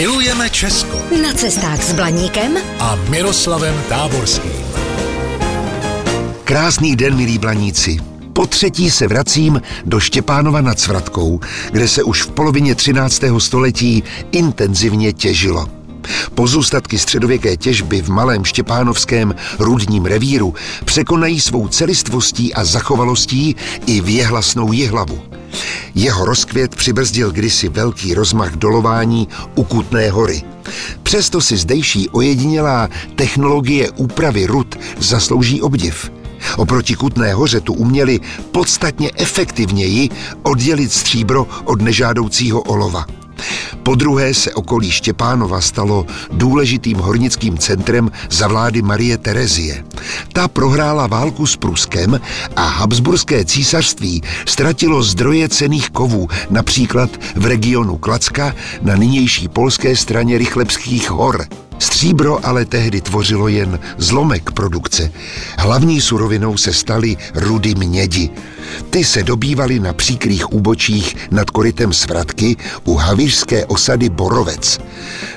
Milujeme Česko Na cestách s Blaníkem a Miroslavem Táborským. Krásný den, milí blaníci. Po třetí se vracím do Štěpánova nad Svratkou, kde se už v polovině 13. století intenzivně těžilo. Pozůstatky středověké těžby v malém štěpánovském rudním revíru překonají svou celistvostí a zachovalostí i věhlasnou jihlavu. Jeho rozkvět přibrzdil kdysi velký rozmach dolování u Kutné hory. Přesto si zdejší ojedinělá technologie úpravy rud zaslouží obdiv. Oproti Kutné hoře tu uměli podstatně efektivněji oddělit stříbro od nežádoucího olova. Po druhé se okolí Štěpánova stalo důležitým hornickým centrem za vlády Marie Terezie. Ta prohrála válku s Pruskem a Habsburské císařství ztratilo zdroje cených kovů, například v regionu Klacka na nynější polské straně Rychlebských hor. Stříbro ale tehdy tvořilo jen zlomek produkce. Hlavní surovinou se staly rudy mědi. Ty se dobývaly na příkrých úbočích nad korytem Svratky u havířské osady Borovec.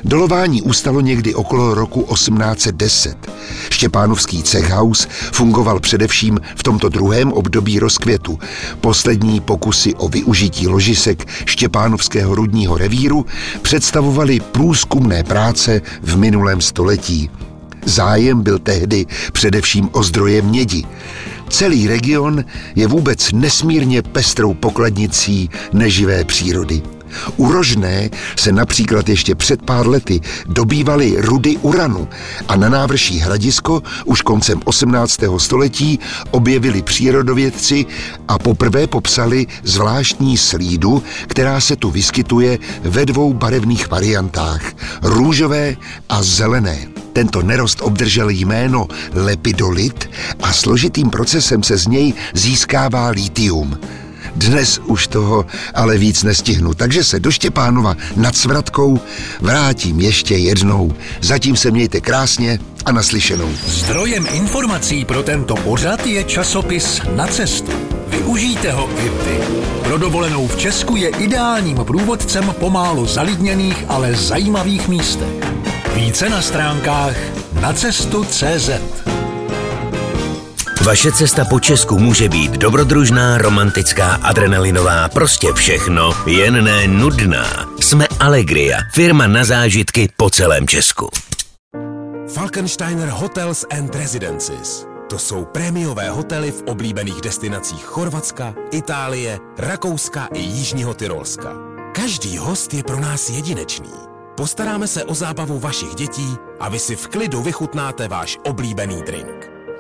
Dolování ustalo někdy okolo roku 1810. Štěpánovský cechhaus fungoval především v tomto druhém období rozkvětu. Poslední pokusy o využití ložisek Štěpánovského rudního revíru představovaly průzkumné práce v minulém století. Zájem byl tehdy především o zdroje mědi. Celý region je vůbec nesmírně pestrou pokladnicí neživé přírody. U Rožné se například ještě před pár lety dobývaly rudy uranu a na návrší Hradisko už koncem 18. století objevili přírodovědci a poprvé popsali zvláštní slídu, která se tu vyskytuje ve dvou barevných variantách, růžové a zelené. Tento nerost obdržel jméno lepidolit a složitým procesem se z něj získává litium. Dnes už toho ale víc nestihnu, takže se do Štěpánova nad Svratkou vrátím ještě jednou. Zatím se mějte krásně a naslyšenou. Zdrojem informací pro tento pořad je časopis Na cestu. Využijte ho i vy. Pro dovolenou v Česku je ideálním průvodcem po málo zalidněných, ale zajímavých místech. Více na stránkách nacestu.cz Vaše cesta po Česku může být dobrodružná, romantická, adrenalinová, prostě všechno, jen ne nudná. Jsme Allegria, firma na zážitky po celém Česku. Falkensteiner Hotels and Residences. To jsou prémiové hotely v oblíbených destinacích Chorvatska, Itálie, Rakouska i Jižního Tyrolska. Každý host je pro nás jedinečný. Postaráme se o zábavu vašich dětí a vy si v klidu vychutnáte váš oblíbený drink.